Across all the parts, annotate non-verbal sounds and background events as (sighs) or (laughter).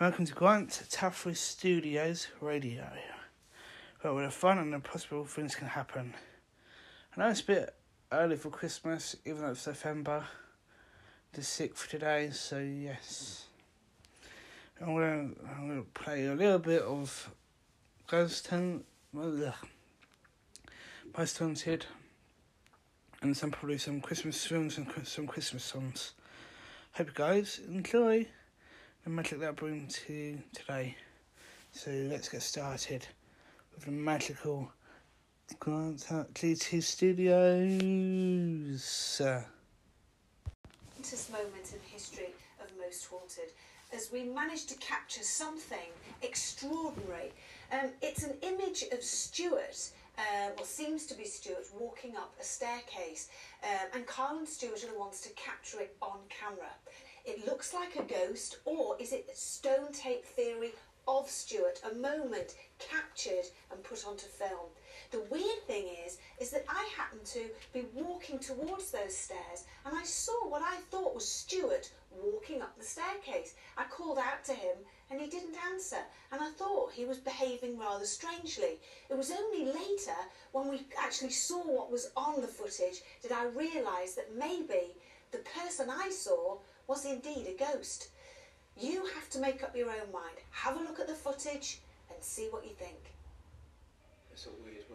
Welcome to Grant Tuffrey Studios Radio, where the fun and impossible things can happen. I know it's a bit early for Christmas, even though it's November the 6th today, so yes. I'm going to I'm gonna play a little bit of Ghost Hunt, Most Haunted, and some probably some Christmas films and some Christmas songs. Hope you guys enjoy the magic that I bring to today. So let's get started with the magical Grant GT Studios. This moment in history of Most Haunted as we managed to capture something extraordinary. Um, it's an image of Stuart or seems to be Stuart, walking up a staircase. Um, and Carl and Stuart are the ones to capture it on camera. It looks like a ghost, or is it the stone tape theory of Stuart, a moment captured and put onto film? The weird thing is, is that I happened to be walking towards those stairs and I saw what I thought was Stuart walking up the staircase. I called out to him and he didn't answer and I thought he was behaving rather strangely. It was only later when we actually saw what was on the footage did I realise that maybe the person I saw was indeed a ghost. You have to make up your own mind. Have a look at the footage and see what you think. It's a weird,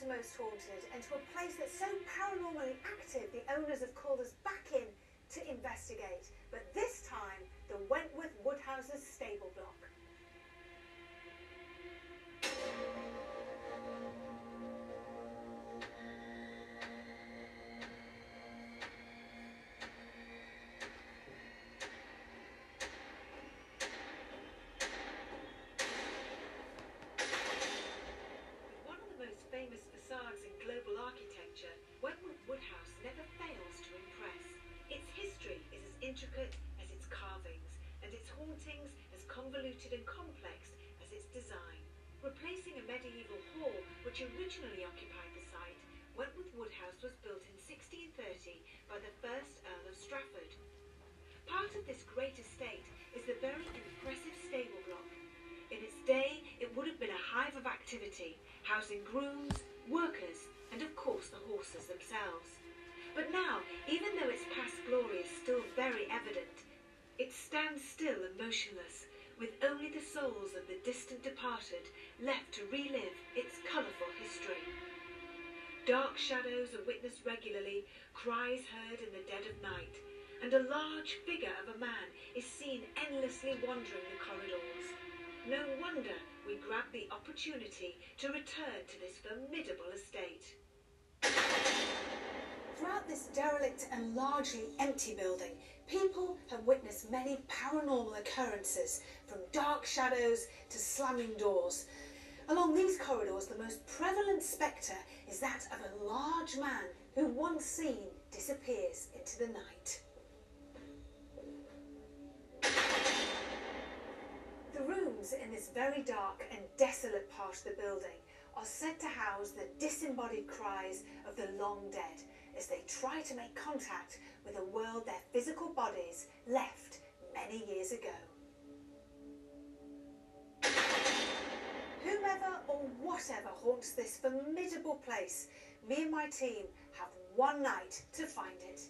and Most Haunted and to a place that's so paranormally active the owners have called us back in to investigate. But this time, the Wentworth Woodhouse's stable block. Convoluted and complex as its design. Replacing a medieval hall which originally occupied the site, Wentworth Woodhouse was built in 1630 by the first Earl of Strafford. Part of this great estate is the very impressive stable block. In its day, it would have been a hive of activity, housing grooms, workers, and of course the horses themselves. But now, even though its past glory is still very evident, it stands still and motionless, with only the souls of the distant departed left to relive its colourful history. Dark shadows are witnessed regularly, cries heard in the dead of night, and a large figure of a man is seen endlessly wandering the corridors. No wonder we grabbed the opportunity to return to this formidable estate. Throughout this derelict and largely empty building, people have witnessed many paranormal occurrences, from dark shadows to slamming doors. Along these corridors, the most prevalent spectre is that of a large man who, once seen, disappears into the night. The rooms in this very dark and desolate part of the building are said to house the disembodied cries of the long dead as they try to make contact with a world their physical bodies left many years ago. Whomever or whatever haunts this formidable place, me and my team have one night to find it.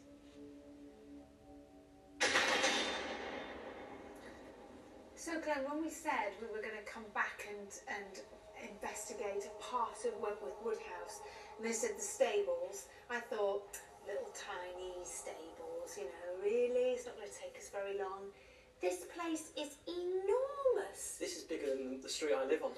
So, Glenn, when we said we were going to come back and, and investigate a part of Wentworth Woodhouse. And they said the stables. I thought, little tiny stables, you know, really? It's not going to take us very long. This place is enormous. This is bigger than the street I live on.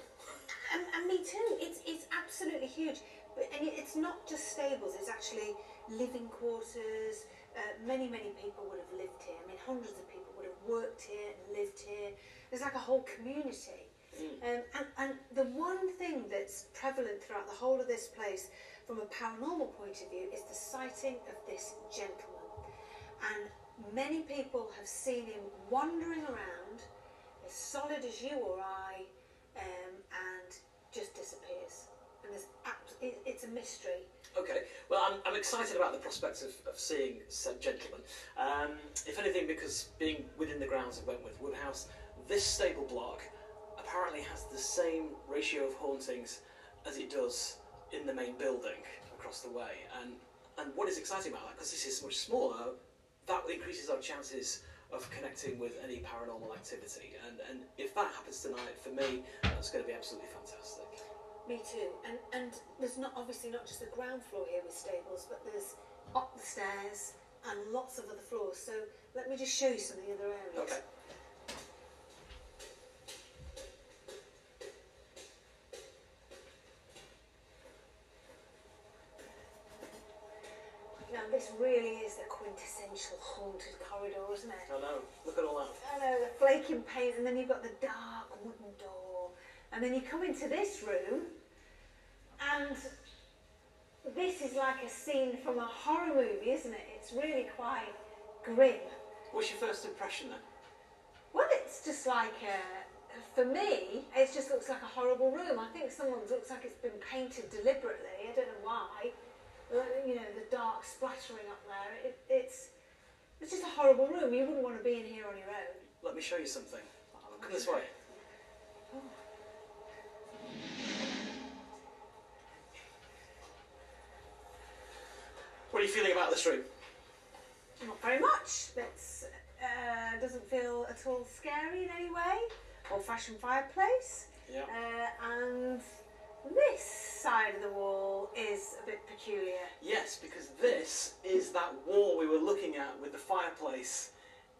and, and me too. It's, it's absolutely huge. But, and it's not just stables, it's actually living quarters. Uh, many, many people would have lived here. I mean, hundreds of people would have worked here and lived here. There's like a whole community. Um, and, and the one thing that's prevalent throughout the whole of this place, from a paranormal point of view, is the sighting of this gentleman. And many people have seen him wandering around, as solid as you or I, um, and just disappears. And there's it, it's a mystery. Okay, well, I'm, I'm excited about the prospect of, of seeing said gentleman. Um, if anything, because being within the grounds of Wentworth Woodhouse, this stable block apparently has the same ratio of hauntings as it does in the main building across the way. And and what is exciting about that, because this is much smaller, that increases our chances of connecting with any paranormal activity. And and if that happens tonight, for me, that's going to be absolutely fantastic. Me too. And and there's not obviously not just the ground floor here with stables, but there's up the stairs and lots of other floors. So let me just show you some of the other areas. Okay. Really is the quintessential haunted corridor, isn't it? I know. Look at all that. I know, the flaking paint, and then you've got the dark wooden door. And then you come into this room, and this is like a scene from a horror movie, isn't it? It's really quite grim. What's your first impression then? Well, it's just like a, for me, it just looks like a horrible room. I think someone's looks like it's been painted deliberately. I don't know why. Uh, You know, the dark splattering up there. It, it's it's just a horrible room. You wouldn't want to be in here on your own. Let me show you something. Come this way. What are you feeling about this room? Not very much. It uh, doesn't feel at all scary in any way. Old-fashioned fireplace, Yeah. uh, and this side of the wall is a bit peculiar. Yes, because this is that wall we were looking at with the fireplace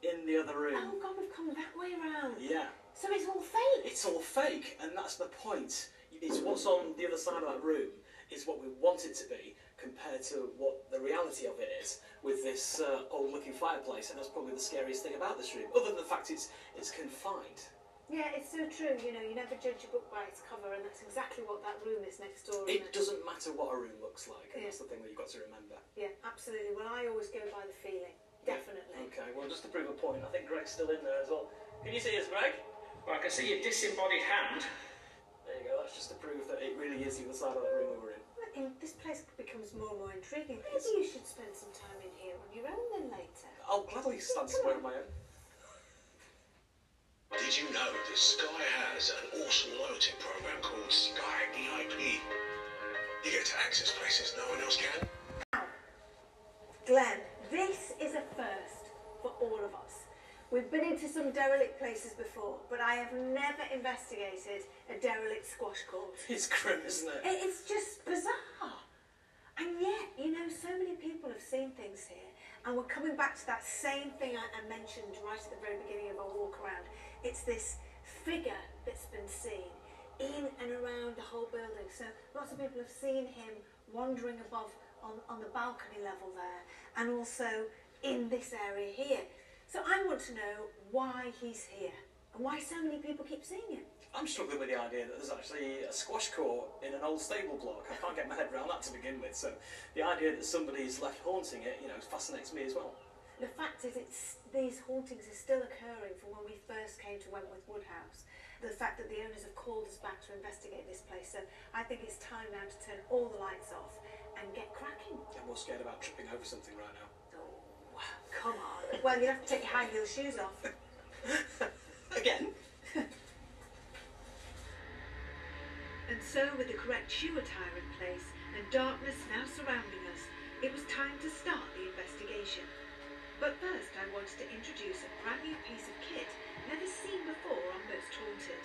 in the other room. Oh. God, we've come that way round. Yeah. So it's all fake. It's all fake, and that's the point. It's what's on the other side of that room is what we want it to be compared to what the reality of it is with this uh, old-looking fireplace, and that's probably the scariest thing about this room, other than the fact it's it's confined. Yeah, it's so true. You know, you never judge a book by its cover, and that's exactly what that room is next door. isn't It doesn't matter what a room looks like, and Yeah. that's the thing that you've got to remember. Yeah, absolutely. Well, I always go by the feeling. Definitely. Okay, well, just to prove a point, I think Greg's still in there as well. Can you see us, Greg? Well, I can see your disembodied hand. There you go, that's just to prove that it really is the other side of that room we were in. I think this place becomes more and more intriguing. Maybe you should spend some time in here on your own then later. I'll gladly stand somewhere on my own. Did you know that Sky has an awesome loyalty program called Sky VIP? You get to access places no one else can. Glenn, this is a first for all of us. We've been into some derelict places before, but I have never investigated a derelict squash court. (laughs) It's grim, isn't it? It- It's just bizarre. And yet, you know, so many people have seen things here. And we're coming back to that same thing I, I mentioned right at the very beginning of our walk around. It's this figure that's been seen in and around the whole building. So lots of people have seen him wandering above on, on the balcony level there and also in this area here. So I want to know why he's here and why so many people keep seeing him. I'm struggling with the idea that there's actually a squash court in an old stable block. I can't get my head around that to begin with. So the idea that somebody's left haunting it, you know, fascinates me as well. The fact is, it's these hauntings are still occurring from when we first came to Wentworth Woodhouse. The fact that the owners have called us back to investigate this place, so I think it's time now to turn all the lights off and get cracking. I'm more scared about tripping over something right now. Oh, come on. Well, you'll have to take your high heel shoes off. (laughs) Again? And so, with the correct shoe attire in place and darkness now surrounding us, it was time to start the investigation. But first, I wanted to introduce a brand new piece of kit never seen before on Most Haunted.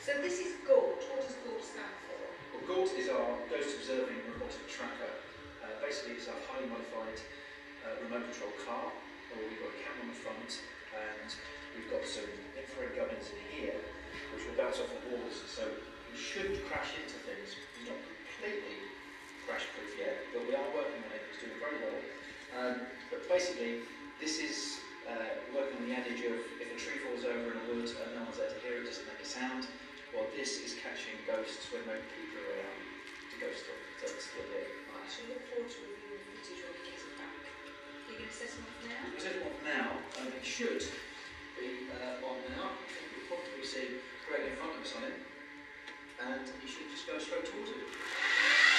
So this is GORT. What does GORT stand for? Well, GORT is our ghost observing robotic tracker. Uh, basically, it's a highly modified uh, remote control car, we've got a camera on the front, and we've got some infrared gubbins in here, which will bounce off the walls, so you shouldn't crash into things. It's not completely crash proof yet, but we are working on it. It's doing very well. Um, but basically, this is uh, working on the adage of if a tree falls over in a wood and no one's there to hear it, it doesn't make a sound. Well, this is catching ghosts when no people are around to ghost them. So it's still here. I shall look forward to reviewing the footage when we get it back. You're going to set them off now? We'll set them off now, and it should be uh, on now. I think you'll probably see Greg in front of us on it, and you should just go straight towards it.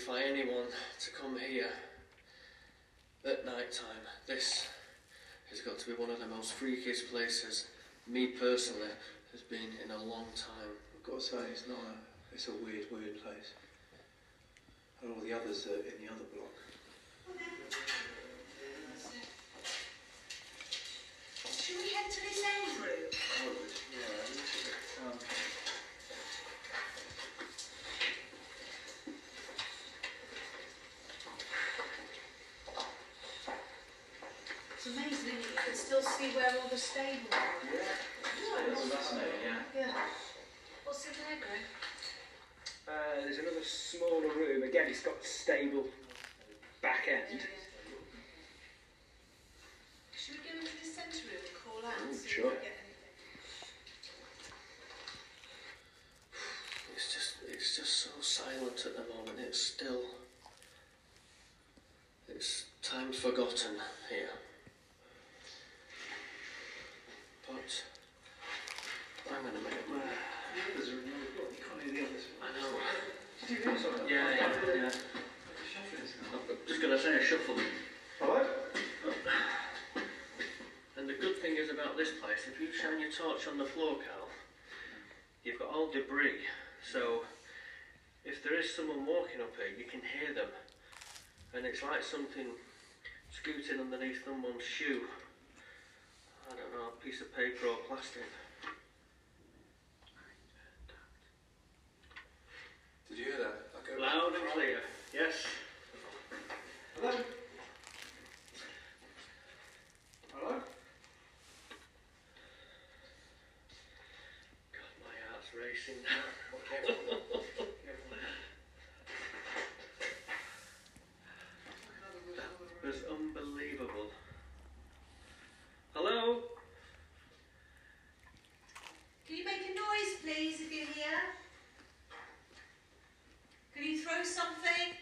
I defy anyone to come here at night time. This has got to be one of the most freakiest places me personally has been in a long time. I've got to say, it's not a, it's a weird, weird place. And all the others are in the other block. Should we head to this end room? I would, yeah. Um, It's amazing, isn't it? You can see where all the stables are. it's yeah. Yeah. What's in there, Greg? Uh, there's another smaller room. Again, it's got stable back end. Should we go into the centre room and call out Ooh, see sure. if we get anything? It's just it's just so silent at the moment. It's still it's time forgotten here. But hang on a minute. The others are in the other block. You can't hear the others. I know. Did you hear something? Yeah, yeah, yeah. The shuffling's now. I'm just gonna say a shuffle. Hello? And the good thing is about this place, if you shine your torch on the floor, Cal, you've got all debris. So if there is someone walking up here, you can hear them. And it's like something scooting underneath someone's shoe. I don't know, a piece of paper or plastic. Did you hear that? Like Loud and clear. Yes. Hello? Hello? God, my heart's racing now. What, careful. Careful. That was unbelievable. Hello? Can you make a noise, please, if you're here? Can you throw something?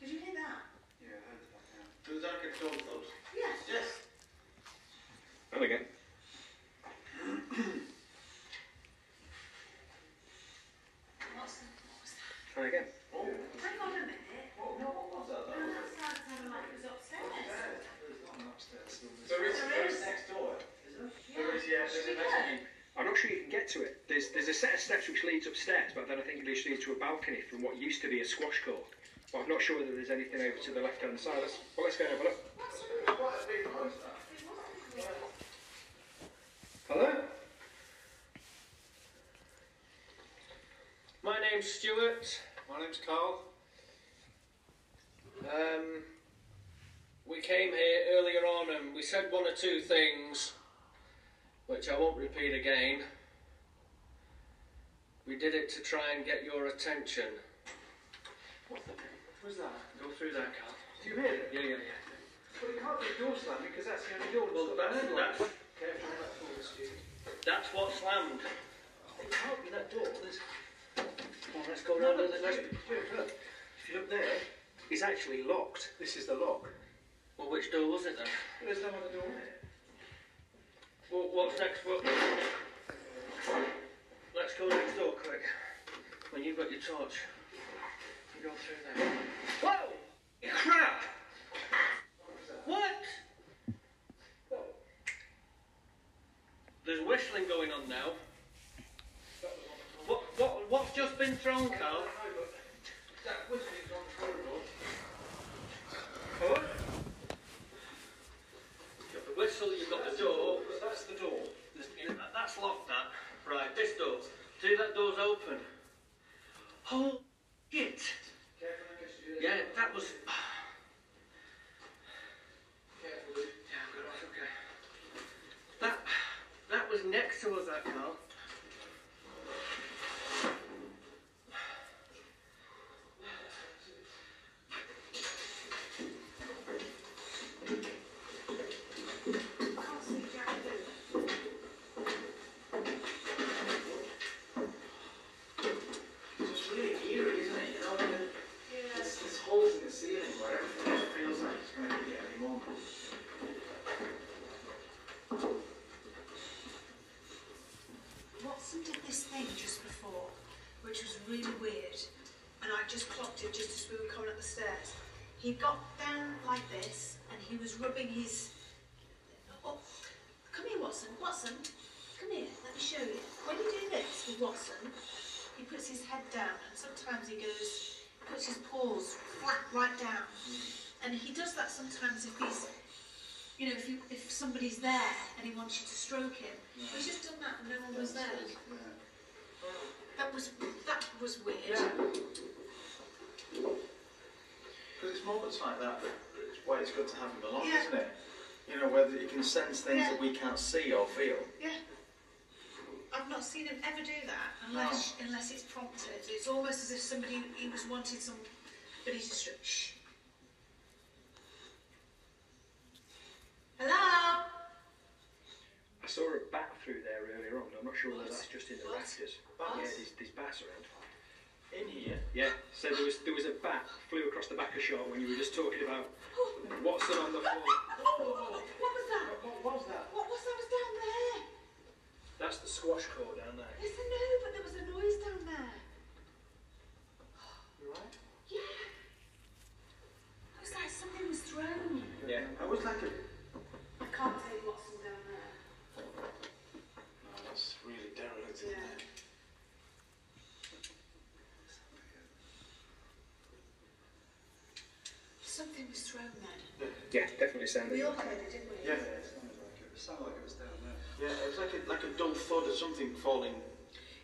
Did you hear that? Yeah, I heard that now. Does that get told those? Yes. Yes. There we go. What's the, what was that? Try again. Oh, Hang on a minute. what, what, what was that? No, that sounded like it was upstairs. There's not an upstairs. There is- there is next door. Is there? There is, yeah. Should There's we a go? mezzanine. I'm not sure you can get to it. There's there's a set of steps which leads upstairs, but then I think it leads to a balcony from what used to be a squash court. But I'm not sure whether there's anything over to the left hand side. Let's, well, let's go and have a look. Quite a big house, that. Hello? My name's Stuart. My name's Carl. Um, we came here earlier on and we said one or two things, which I won't repeat again. We did it to try and get your attention. What the? What's that? Go through that, Carl. Do you hear it? Yeah, yeah, yeah. Well, it can't be a door slam because that's the only door that's Well, got that that's, handle on it. that's, Careful on that floor, Stu. that's what slammed. It can't be that door. There's... Well, let's go No, round no, the let's, Stu, Stu, look. If you look there, it's actually locked. This is the lock. Well, which door was it then? There's no other door there. Well, what's next? What? Let's go next door, quick. When you've got your torch, you go through there. Whoa! Crap! What? There's whistling going on now. What, what, what's just been thrown, Carl? That whistling's on the corridor. What? You've got the whistle, you've got the door. That's the door. There's- you know, that- That's locked, that. Right, this door. That door's open. Oh, shit. Yeah, that was. Yeah, (sighs) okay. That, that was next to us, that car. can't see Jack do. It's really eerie, isn't it? You know, when Yeah. there's, there's holes in the ceiling where everything just feels like it's going to hit at any moment. Watson did this thing just before, which was really weird, and I just just as we were coming up the stairs. He got down like this, and he was rubbing his. Oh, come here, Watson. Watson, come here. Let me show you. When you do this with Watson, he puts his head down, and sometimes he goes, puts his paws flat right down, and he does that sometimes if he's you know, if, you, if somebody's there and he wants you to stroke him, he's just done that and no one was there. That was that was weird. Because it's moments like that that it's why it's good to have him along, Yeah. isn't it? You know, whether you can sense things Yeah. that we can't see or feel. Yeah. I've not seen him ever do that unless unless it's prompted. It's almost as if somebody he was wanted somebody to stro- shh. Hello. I saw a bat through there earlier on. I'm not sure whether that's just in the What? rafters. What? Yeah, there's, there's bats around. In here, Yeah, so there was there was a bat flew across the back of shot when you were just talking about Watson on the floor. Oh, what was that? what was that? What was that? Was down there? That's the squash court down there. Yes, I know, but there was a noise down there. You right? Yeah. It was like something was thrown. Yeah. It was like a. I can't tell you what's down there. No, that's really derelict, isn't Yeah. it? Something was thrown then. Yeah, definitely sounded. We all heard it, didn't we? Yeah, it sounded like it. It sounded like it was down there. Yeah, it was like a, like a dull thud or something falling.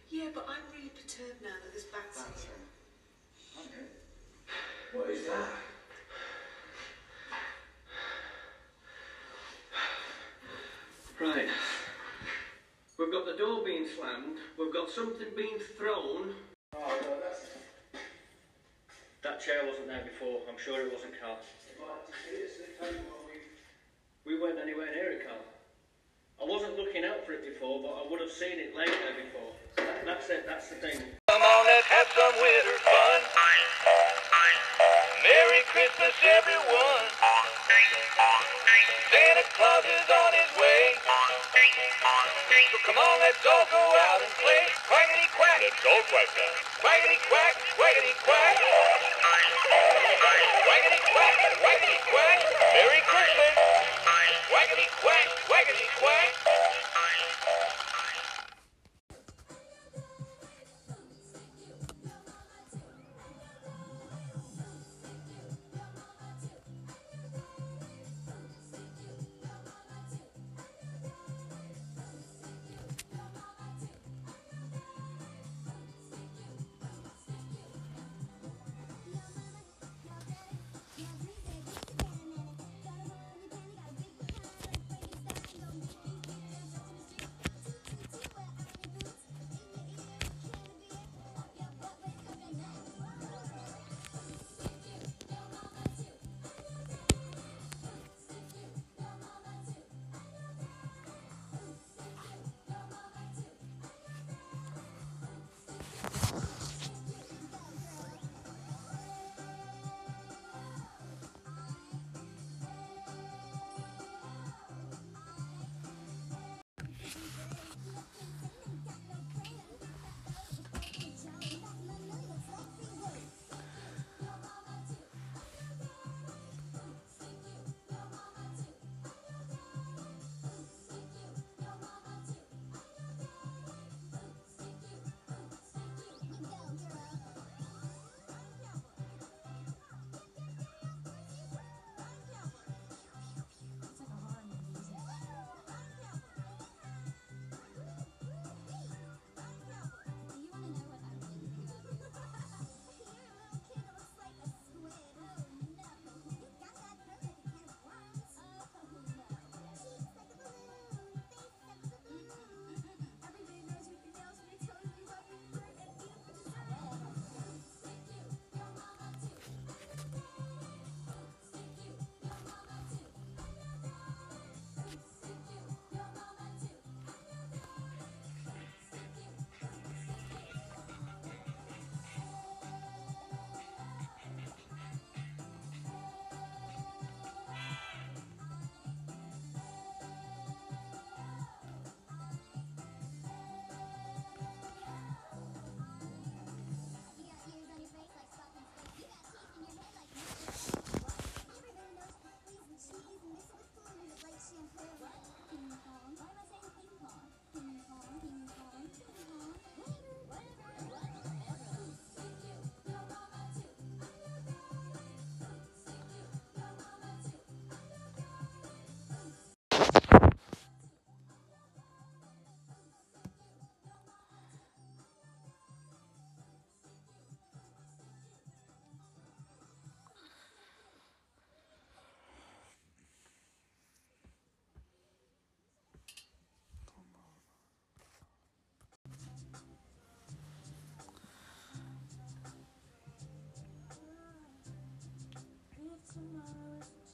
Yeah, but I'm really perturbed now that there's bats in here. Okay. (sighs) What is that? Right. We've got the door being slammed. We've got something being thrown. Oh, no, that's. That chair wasn't there before. I'm sure it wasn't Carl. We weren't anywhere near it, Carl. I wasn't looking out for it before, but I would have seen it laying there before. That, that's it. That's the thing. Come on, let's have some winter fun. Merry Christmas, everyone. Santa Claus is on his way. So come on, let's all go out and play. Quackity quack. Let's go quack now. Quackity quack, quackity quack. Quackity quack, quackity quack. Merry Christmas. Quackity quack, quackity quack.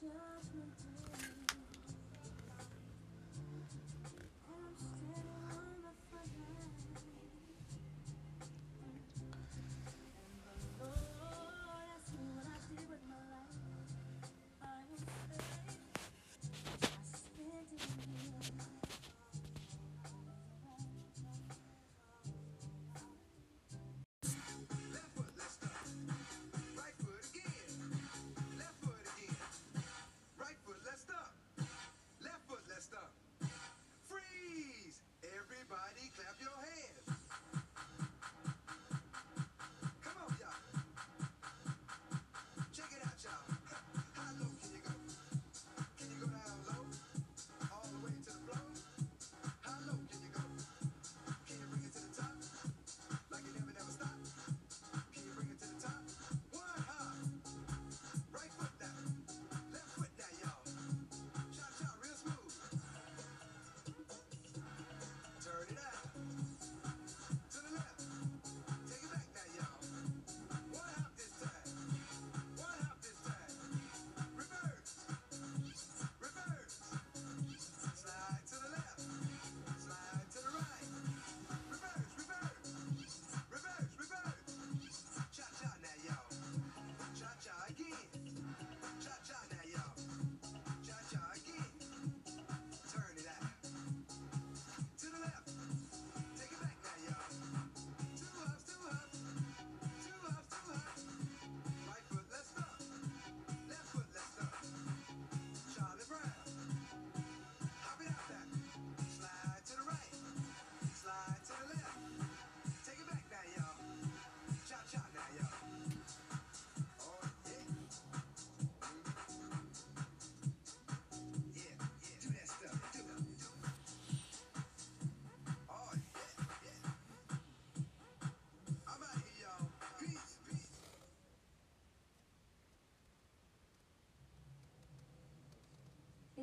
smile.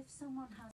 If someone has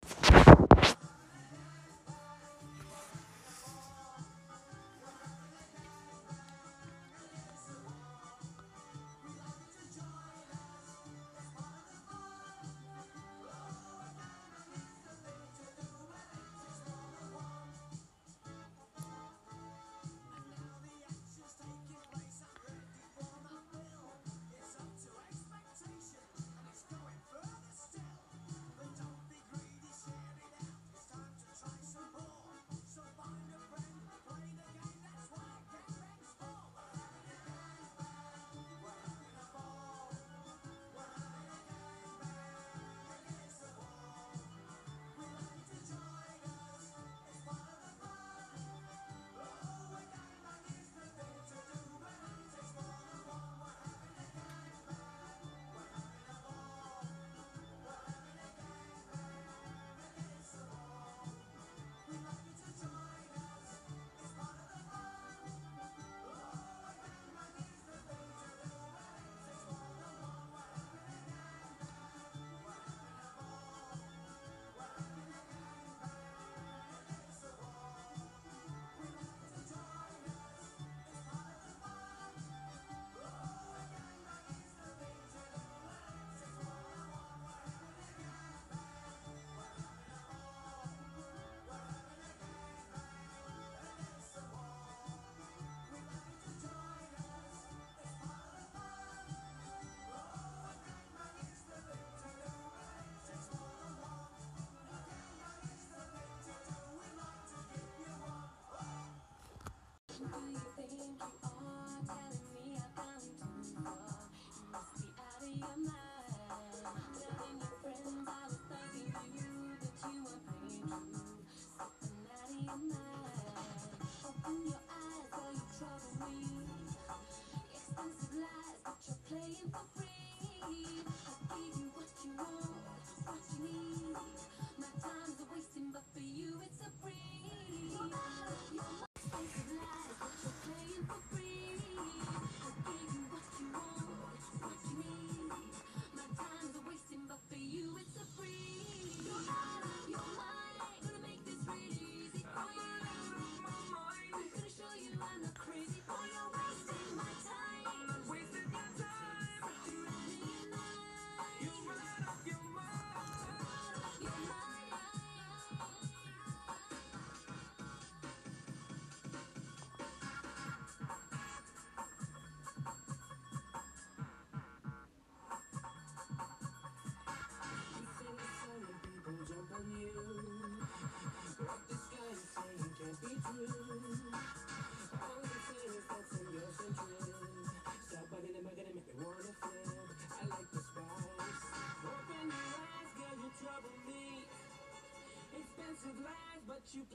out of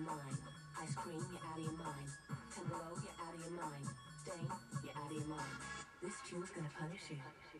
your mind. Ice cream, you're out of your mind. Ten you're out of your mind. Dane, you're out of your mind. This tune's gonna punish you.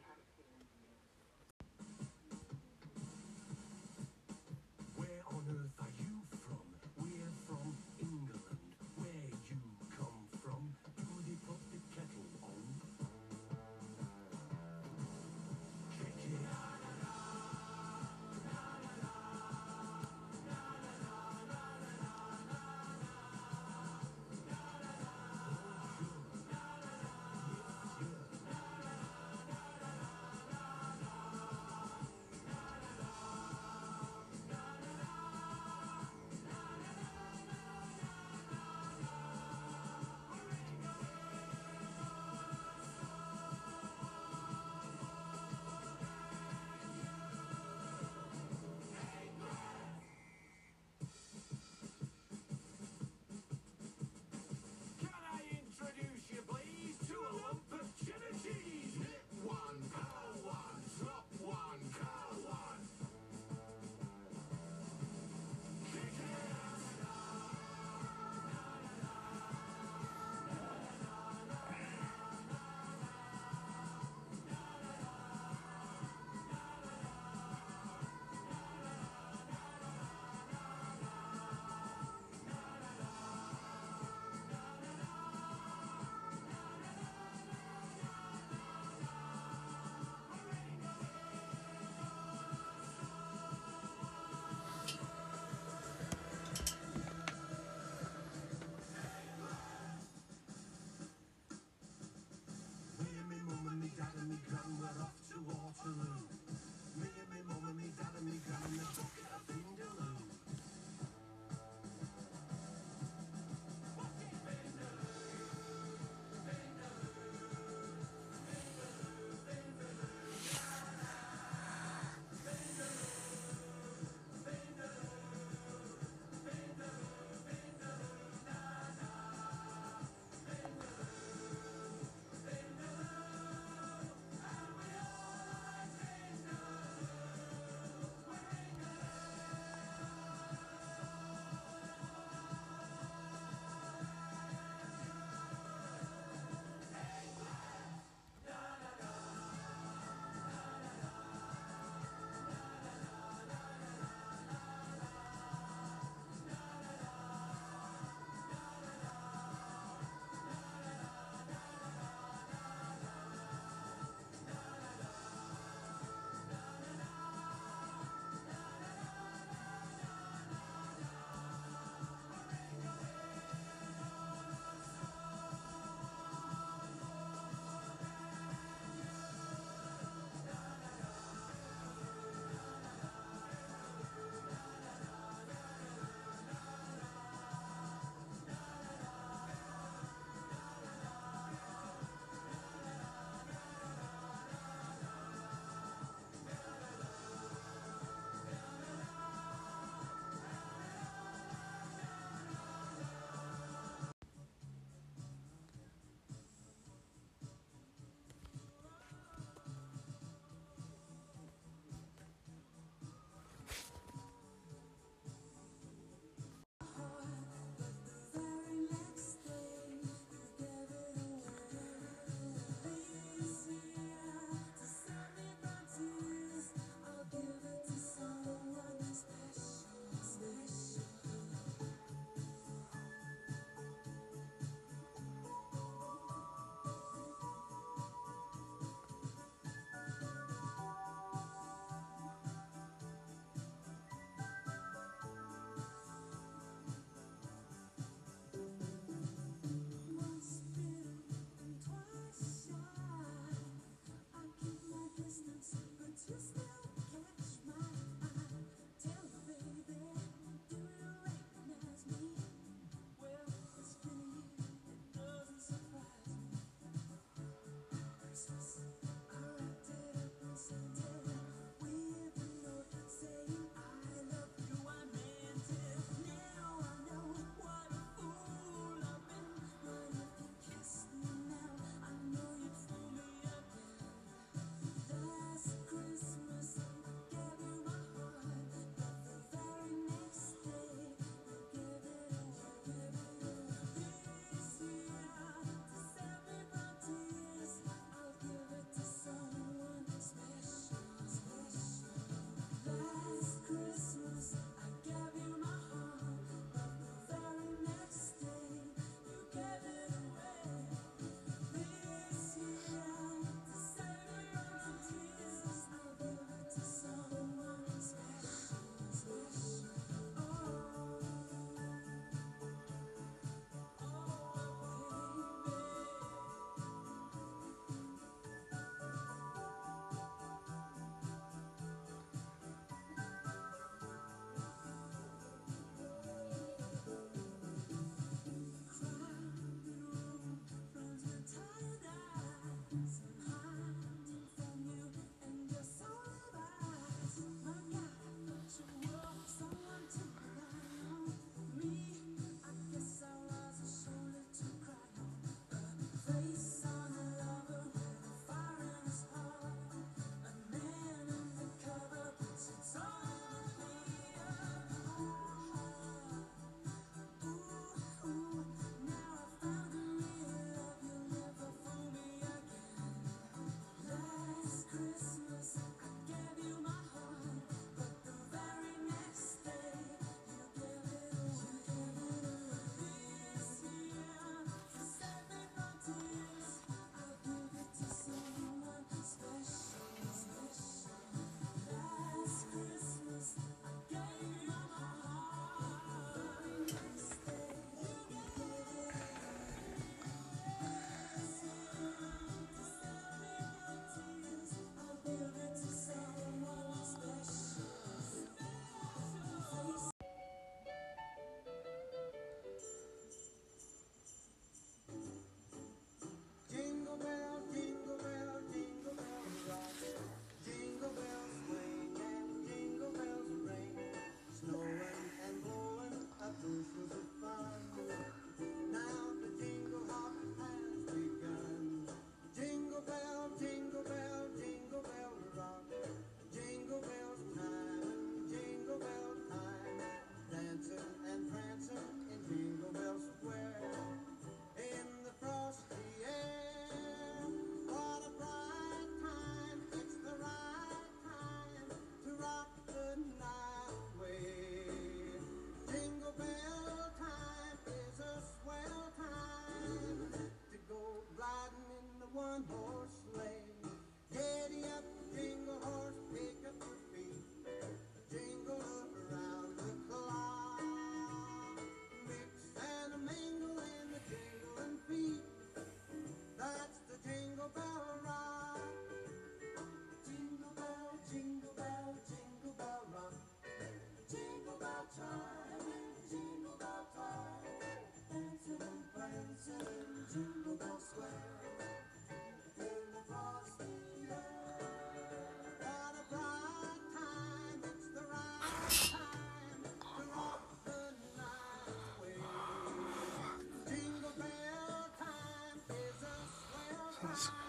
Jesus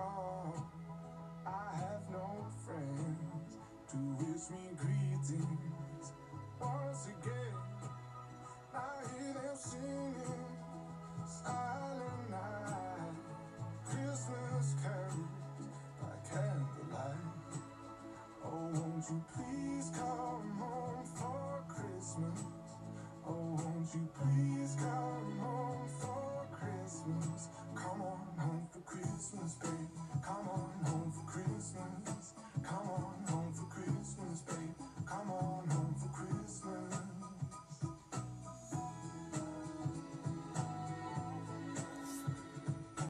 baby's